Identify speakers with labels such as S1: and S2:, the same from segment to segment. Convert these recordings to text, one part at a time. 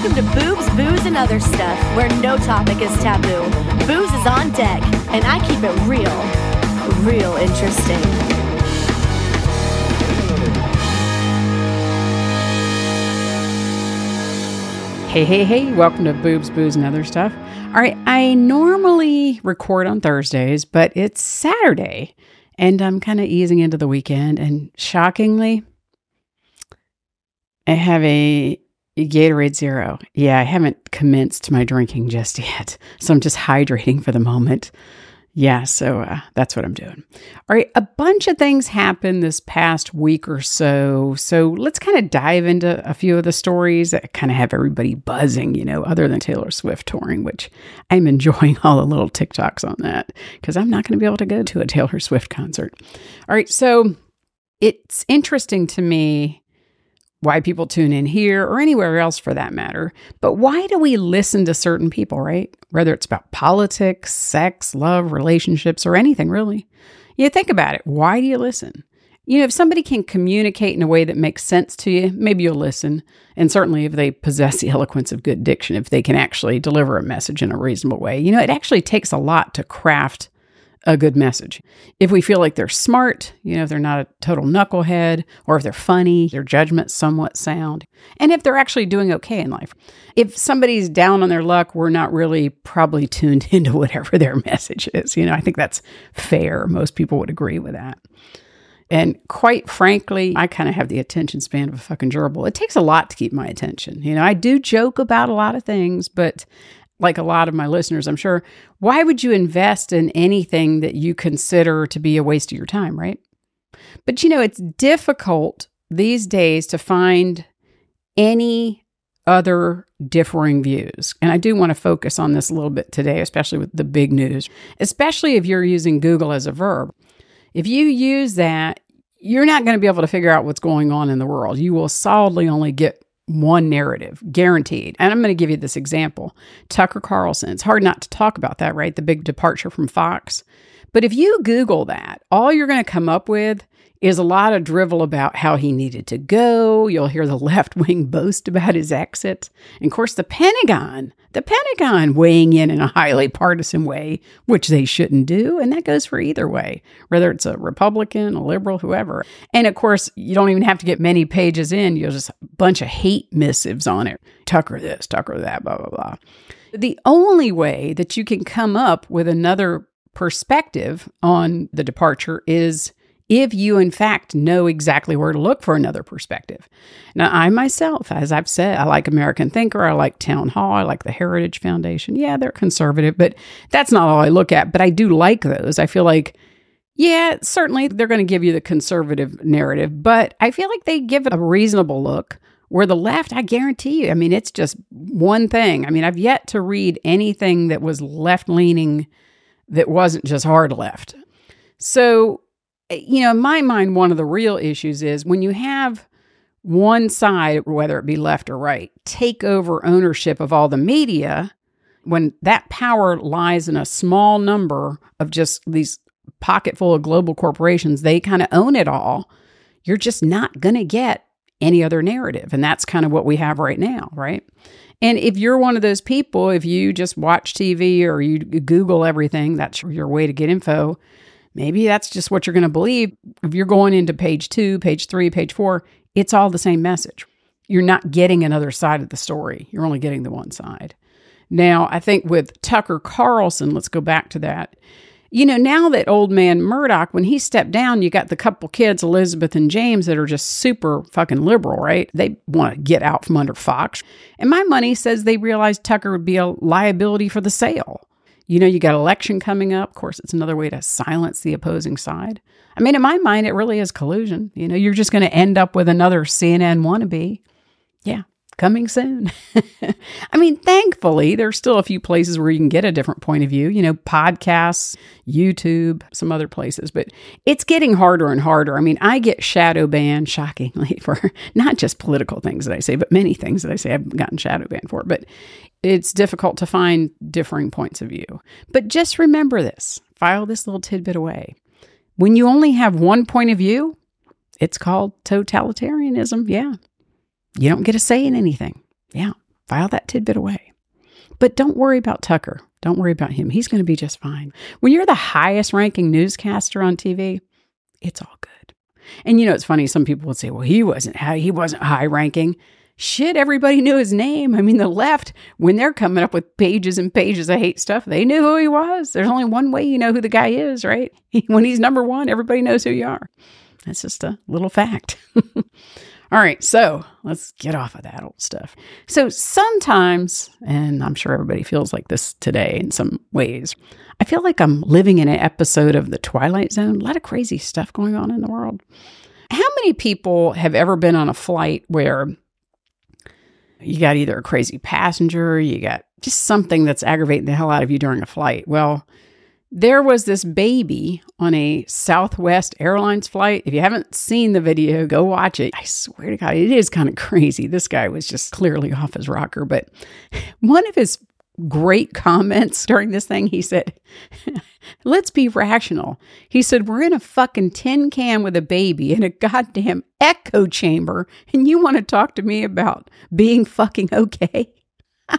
S1: Welcome to Boobs, Booze, and Other Stuff, where no topic is taboo. Booze is on deck, and I keep it real, real interesting.
S2: Hey, hey, hey, welcome to Boobs, Booze, and Other Stuff. All right, I normally record on Thursdays, but it's Saturday, and I'm kind of easing into the weekend, and shockingly, I have a Gatorade Zero. Yeah, I haven't commenced my drinking just yet, so I'm just hydrating for the moment. Yeah, so uh, that's what I'm doing. All right, a bunch of things happened this past week or so. So let's kind of dive into a few of the stories that kind of have everybody buzzing, you know, other than Taylor Swift touring, which I'm enjoying all the little TikToks on that because I'm not going to be able to go to a Taylor Swift concert. All right, so it's interesting to me why people tune in here or anywhere else for that matter. But why do we listen to certain people, right? Whether it's about politics, sex, love, relationships, or anything really. You think about it. Why do you listen? You know, if somebody can communicate in a way that makes sense to you, maybe you'll listen. And certainly if they possess the eloquence of good diction, if they can actually deliver a message in a reasonable way. You know, it actually takes a lot to craft a good message. If we feel like they're smart, you know, if they're not a total knucklehead, or if they're funny, their judgment's somewhat sound, and if they're actually doing okay in life. If somebody's down on their luck, we're not really probably tuned into whatever their message is. You know, I think that's fair. Most people would agree with that. And quite frankly, I kind of have the attention span of a fucking gerbil. It takes a lot to keep my attention. You know, I do joke about a lot of things, but like a lot of my listeners, I'm sure, why would you invest in anything that you consider to be a waste of your time, right? But you know, it's difficult these days to find any other differing views. And I do want to focus on this a little bit today, especially with the big news, especially if you're using Google as a verb. If you use that, you're not going to be able to figure out what's going on in the world. You will solidly only get one narrative, guaranteed. And I'm going to give you this example Tucker Carlson. It's hard not to talk about that, right? The big departure from Fox. But if you Google that, all you're going to come up with is a lot of drivel about how he needed to go. You'll hear the left wing boast about his exit. And of course, the Pentagon, the Pentagon weighing in in a highly partisan way, which they shouldn't do. And that goes for either way, whether it's a Republican, a liberal, whoever. And of course, you don't even have to get many pages in. You'll just a bunch of hate missives on it. Tucker this, Tucker that, blah, blah, blah. The only way that you can come up with another perspective on the departure is if you, in fact, know exactly where to look for another perspective. Now, I myself, as I've said, I like American Thinker, I like Town Hall, I like the Heritage Foundation. Yeah, they're conservative, but that's not all I look at. But I do like those. I feel like, yeah, certainly they're going to give you the conservative narrative, but I feel like they give it a reasonable look. Where the left, I guarantee you, I mean, it's just one thing. I mean, I've yet to read anything that was left leaning that wasn't just hard left. So Eh, you know, in my mind, one of the real issues is when you have one side, whether it be left or right, take over ownership of all the media, when that power lies in a small number of just these pocketful of global corporations, they kind of own it all. You're just not going to get any other narrative. And that's kind of what we have right now, right? And if you're one of those people, if you just watch TV or you Google everything, that's your way to get info maybe that's just what you're going to believe. If you're going into page two, page three, page four, it's all the same message. You're not getting another side of the story, you're only getting the one side. Now, I think with Tucker Carlson, let's go back to that. You know, now that old man Murdoch, when he stepped down, you got the couple kids, Elizabeth and James, that are just super fucking liberal, right? They want to get out from under Fox. And my money says they realized Tucker would be a liability for the sale. You know, you got election coming up. Of course, it's another way to silence the opposing side. I mean, in my mind, it really is collusion. You know, you're just going to end up with another CNN wannabe. Yeah, coming soon. I mean, thankfully, there's still a few places where you can get a different point of view, you know, podcasts, YouTube, some other places, but it's getting harder and harder. I mean, I get shadow banned shockingly for not just political things that I say, but many things that I say I've gotten shadow banned for. But it's difficult to find differing points of view. But just remember this file this little tidbit away. When you only have one point of view, it's called totalitarianism. Yeah. You don't get a say in anything. Yeah. file that tidbit away. But don't worry about Tucker. Don't worry about him. He's going to be just fine. When you're the highest ranking newscaster on TV, it's all good. And you know, it's funny. Some people would say, well, he wasn't, he wasn't high ranking. Shit, everybody knew his name. I mean, the left, when they're coming up with pages and pages of hate stuff, they knew who he was. There's only one way you know who the guy is, right? when he's number one, everybody knows who you are. That's just a little fact. All right, so let's get off of that old stuff. So sometimes, and I'm sure everybody feels like this today in some ways, I feel like I'm living in an episode of The Twilight Zone. A lot of crazy stuff going on in the world. How many people have ever been on a flight where you got either a crazy passenger, you got just something that's aggravating the hell out of you during a flight? Well, there was this baby on a Southwest Airlines flight. If you haven't seen the video, go watch it. I swear to God, it is kind of crazy. This guy was just clearly off his rocker. But one of his great comments during this thing, he said, Let's be rational. He said, We're in a fucking tin can with a baby in a goddamn echo chamber, and you want to talk to me about being fucking okay?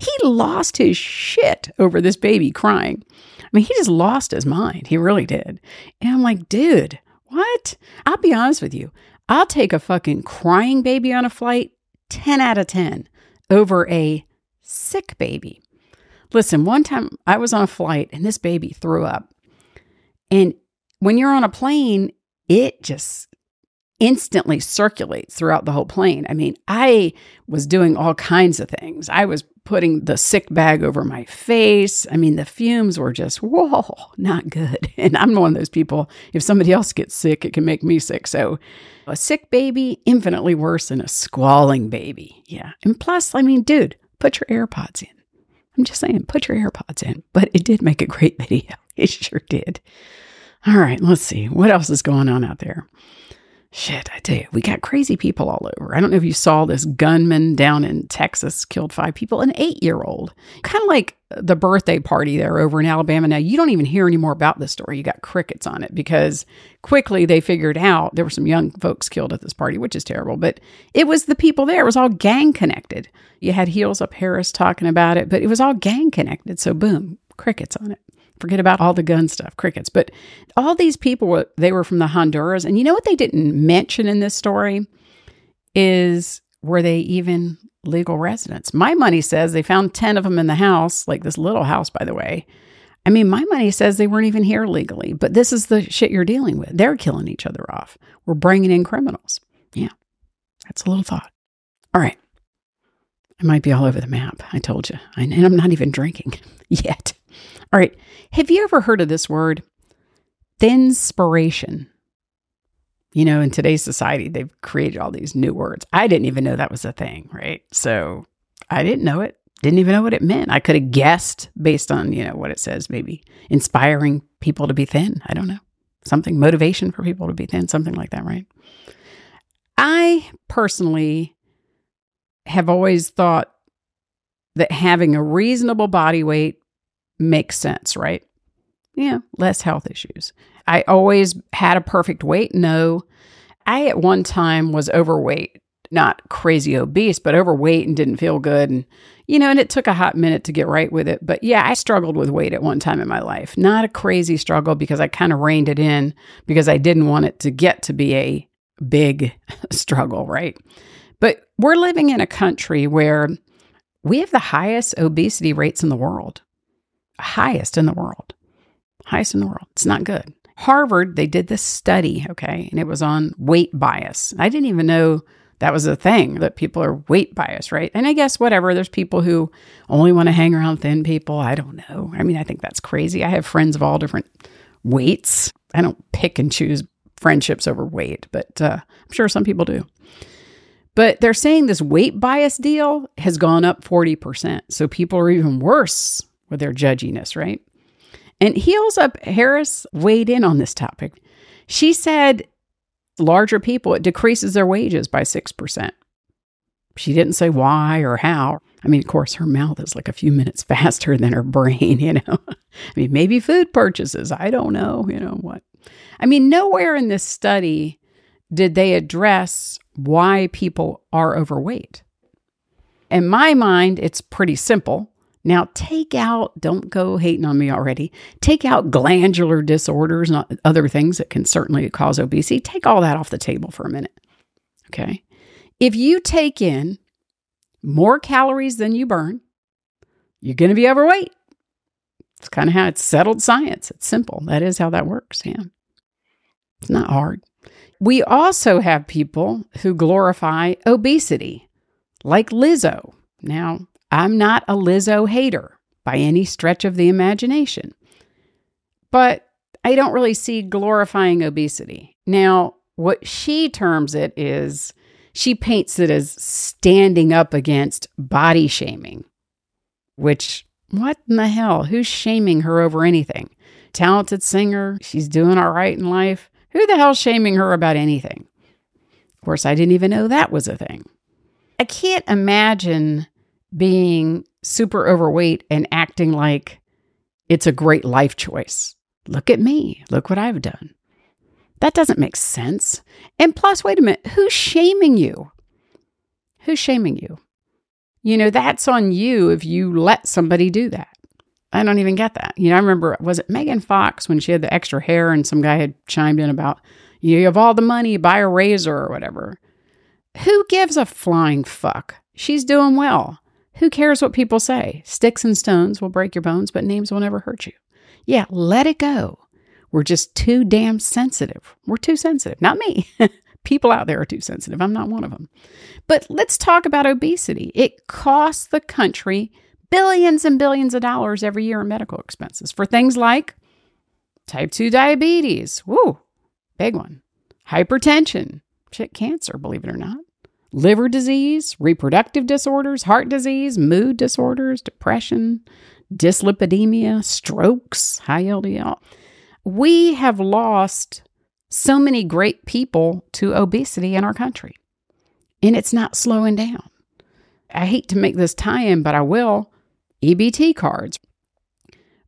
S2: he lost his shit over this baby crying. I mean, he just lost his mind. He really did. And I'm like, dude, what? I'll be honest with you. I'll take a fucking crying baby on a flight 10 out of 10 over a sick baby. Listen, one time I was on a flight and this baby threw up. And when you're on a plane, it just instantly circulates throughout the whole plane. I mean, I was doing all kinds of things. I was putting the sick bag over my face. I mean, the fumes were just, whoa, not good. And I'm one of those people, if somebody else gets sick, it can make me sick. So a sick baby, infinitely worse than a squalling baby. Yeah. And plus, I mean, dude, put your AirPods in. I'm just saying, put your AirPods in. But it did make a great video. It sure did. All right, let's see. What else is going on out there? Shit, I tell you, we got crazy people all over. I don't know if you saw this gunman down in Texas killed five people, an eight year old. Kind of like the birthday party there over in Alabama. Now, you don't even hear any more about this story. You got crickets on it because quickly they figured out there were some young folks killed at this party, which is terrible, but it was the people there. It was all gang connected. You had Heels Up Harris talking about it, but it was all gang connected. So, boom, crickets on it. Forget about all the gun stuff, crickets. But all these people were they were from the Honduras, and you know what they didn't mention in this story is were they even legal residents? My money says they found 10 of them in the house, like this little house by the way. I mean, my money says they weren't even here legally, but this is the shit you're dealing with. They're killing each other off. We're bringing in criminals. Yeah. That's a little thought. All right. I might be all over the map. I told you. And I'm not even drinking yet. All right. Have you ever heard of this word? Thinspiration. You know, in today's society, they've created all these new words. I didn't even know that was a thing, right? So I didn't know it. Didn't even know what it meant. I could have guessed based on, you know, what it says, maybe inspiring people to be thin. I don't know. Something, motivation for people to be thin, something like that, right? I personally have always thought that having a reasonable body weight makes sense, right? Yeah, less health issues. I always had a perfect weight. No, I at one time was overweight, not crazy obese, but overweight and didn't feel good. And, you know, and it took a hot minute to get right with it. But yeah, I struggled with weight at one time in my life. Not a crazy struggle because I kind of reined it in because I didn't want it to get to be a big struggle, right? But we're living in a country where we have the highest obesity rates in the world highest in the world. Highest in the world. It's not good. Harvard, they did this study, okay, and it was on weight bias. I didn't even know that was a thing that people are weight bias, right? And I guess whatever, there's people who only want to hang around thin people. I don't know. I mean, I think that's crazy. I have friends of all different weights. I don't pick and choose friendships over weight, but uh, I'm sure some people do. But they're saying this weight bias deal has gone up 40%. So people are even worse with their judginess, right? And Heels Up Harris weighed in on this topic. She said larger people, it decreases their wages by 6%. She didn't say why or how. I mean, of course, her mouth is like a few minutes faster than her brain, you know? I mean, maybe food purchases. I don't know, you know what. I mean, nowhere in this study did they address why people are overweight. In my mind, it's pretty simple. Now, take out, don't go hating on me already, take out glandular disorders and other things that can certainly cause obesity. Take all that off the table for a minute. Okay. If you take in more calories than you burn, you're going to be overweight. It's kind of how it's settled science. It's simple. That is how that works. Yeah. It's not hard. We also have people who glorify obesity, like Lizzo. Now, I'm not a Lizzo hater by any stretch of the imagination, but I don't really see glorifying obesity. Now, what she terms it is she paints it as standing up against body shaming, which, what in the hell? Who's shaming her over anything? Talented singer, she's doing all right in life. Who the hell's shaming her about anything? Of course, I didn't even know that was a thing. I can't imagine being super overweight and acting like it's a great life choice. Look at me. Look what I've done. That doesn't make sense. And plus, wait a minute, who's shaming you? Who's shaming you? You know, that's on you if you let somebody do that. I don't even get that. You know, I remember, was it Megan Fox when she had the extra hair and some guy had chimed in about, you have all the money, buy a razor or whatever. Who gives a flying fuck? She's doing well. Who cares what people say? Sticks and stones will break your bones, but names will never hurt you. Yeah, let it go. We're just too damn sensitive. We're too sensitive. Not me. People out there are too sensitive. I'm not one of them. But let's talk about obesity. It costs the country billions and billions of dollars every year in medical expenses for things like type 2 diabetes. Woo, big one. Hypertension, shit, cancer, believe it or not. Liver disease, reproductive disorders, heart disease, mood disorders, depression, dyslipidemia, strokes, high LDL we have lost so many great people to obesity in our country, and it's not slowing down. I hate to make this tie in, but I will. EBT cards.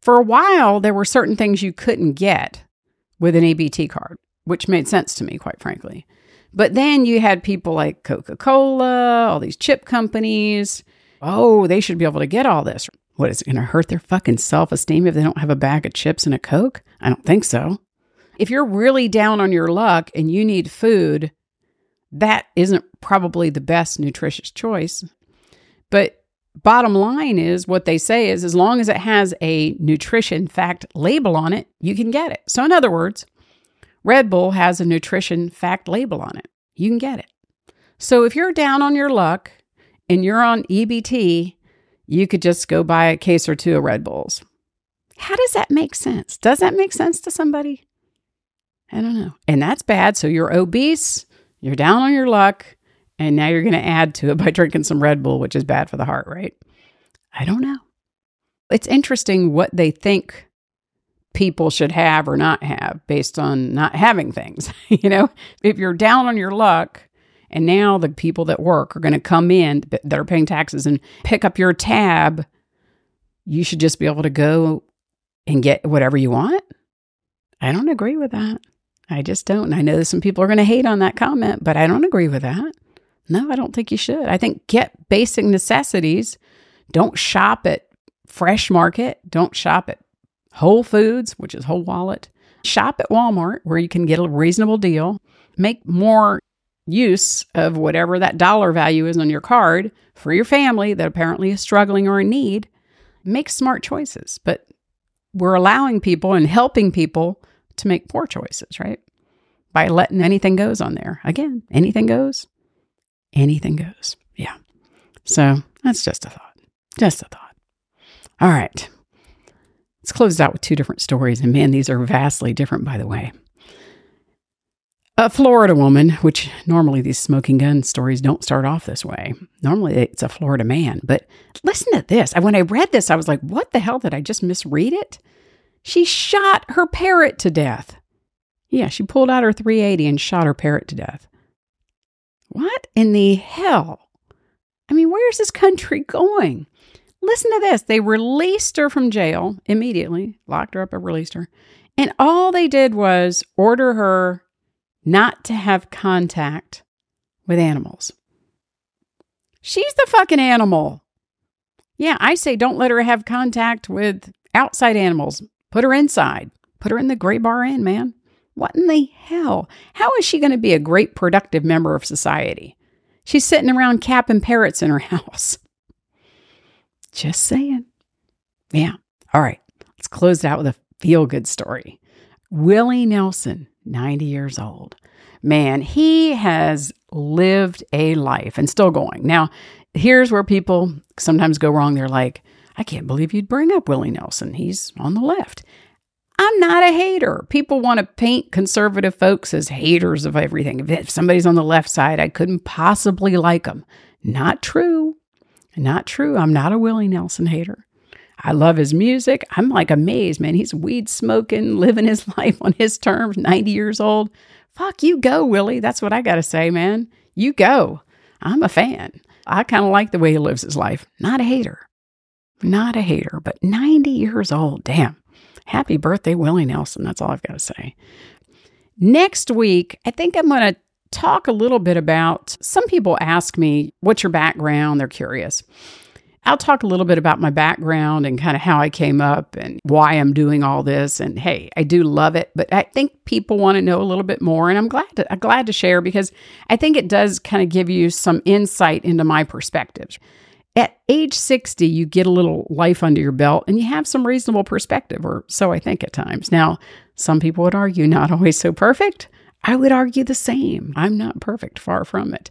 S2: For a while, there were certain things you couldn't get with an EBT card, which made sense to me, quite frankly. But then you had people like Coca Cola, all these chip companies. Oh, they should be able to get all this. What is it going to hurt their fucking self esteem if they don't have a bag of chips and a Coke? I don't think so. If you're really down on your luck and you need food, that isn't probably the best nutritious choice. But bottom line is what they say is as long as it has a nutrition fact label on it, you can get it. So, in other words, Red Bull has a nutrition fact label on it. You can get it. So, if you're down on your luck and you're on EBT, you could just go buy a case or two of Red Bulls. How does that make sense? Does that make sense to somebody? I don't know. And that's bad. So you're obese, you're down on your luck, and now you're going to add to it by drinking some Red Bull, which is bad for the heart, right? I don't know. It's interesting what they think people should have or not have based on not having things. you know, if you're down on your luck, and now the people that work are going to come in that are paying taxes and pick up your tab. You should just be able to go and get whatever you want. I don't agree with that. I just don't. And I know some people are going to hate on that comment, but I don't agree with that. No, I don't think you should. I think get basic necessities. Don't shop at Fresh Market. Don't shop at Whole Foods, which is Whole Wallet. Shop at Walmart where you can get a reasonable deal. Make more use of whatever that dollar value is on your card for your family that apparently is struggling or in need, make smart choices. But we're allowing people and helping people to make poor choices, right? By letting anything goes on there. Again, anything goes, anything goes. Yeah. So that's just a thought. Just a thought. All right. Let's close out with two different stories. And man, these are vastly different, by the way. A Florida woman, which normally these smoking gun stories don't start off this way. Normally it's a Florida man. But listen to this. When I read this, I was like, what the hell? Did I just misread it? She shot her parrot to death. Yeah, she pulled out her 380 and shot her parrot to death. What in the hell? I mean, where's this country going? Listen to this. They released her from jail immediately, locked her up and released her. And all they did was order her not to have contact with animals. She's the fucking animal. Yeah, I say don't let her have contact with outside animals. Put her inside. Put her in the gray bar inn, man. What in the hell? How is she going to be a great productive member of society? She's sitting around capping parrots in her house. Just saying. Yeah. All right. Let's close it out with a feel good story. Willie Nelson, 90 years old. Man, he has lived a life and still going. Now, here's where people sometimes go wrong. They're like, I can't believe you'd bring up Willie Nelson. He's on the left. I'm not a hater. People want to paint conservative folks as haters of everything. If somebody's on the left side, I couldn't possibly like them. Not true. Not true. I'm not a Willie Nelson hater. I love his music. I'm like amazed, man. He's weed smoking, living his life on his terms, 90 years old. Fuck you go, Willie. That's what I got to say, man. You go. I'm a fan. I kind of like the way he lives his life. Not a hater. Not a hater, but 90 years old. Damn. Happy birthday, Willie Nelson. That's all I've got to say. Next week, I think I'm going to talk a little bit about some people ask me, What's your background? They're curious. I'll talk a little bit about my background and kind of how I came up and why I'm doing all this. And hey, I do love it, but I think people want to know a little bit more, and I'm glad to, I'm glad to share because I think it does kind of give you some insight into my perspectives. At age 60, you get a little life under your belt and you have some reasonable perspective, or so I think at times. Now, some people would argue not always so perfect. I would argue the same. I'm not perfect, far from it.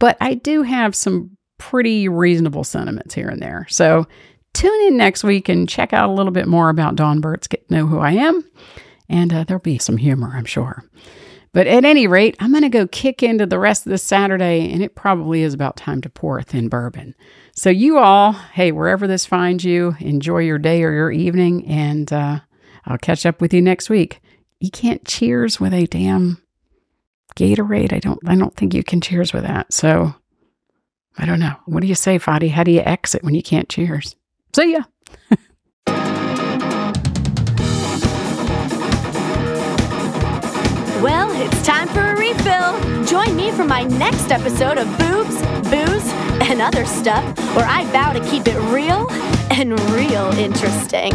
S2: But I do have some pretty reasonable sentiments here and there. So tune in next week and check out a little bit more about Dawn Burts Get to Know Who I Am. And uh, there'll be some humor, I'm sure. But at any rate, I'm going to go kick into the rest of this Saturday, and it probably is about time to pour a thin bourbon. So, you all, hey, wherever this finds you, enjoy your day or your evening, and uh, I'll catch up with you next week. You can't cheers with a damn Gatorade. I don't. I don't think you can cheers with that. So, I don't know. What do you say, Fadi? How do you exit when you can't cheers? See ya.
S1: Well, it's time for a refill. Join me for my next episode of Boobs, Booze, and Other Stuff, where I vow to keep it real and real interesting.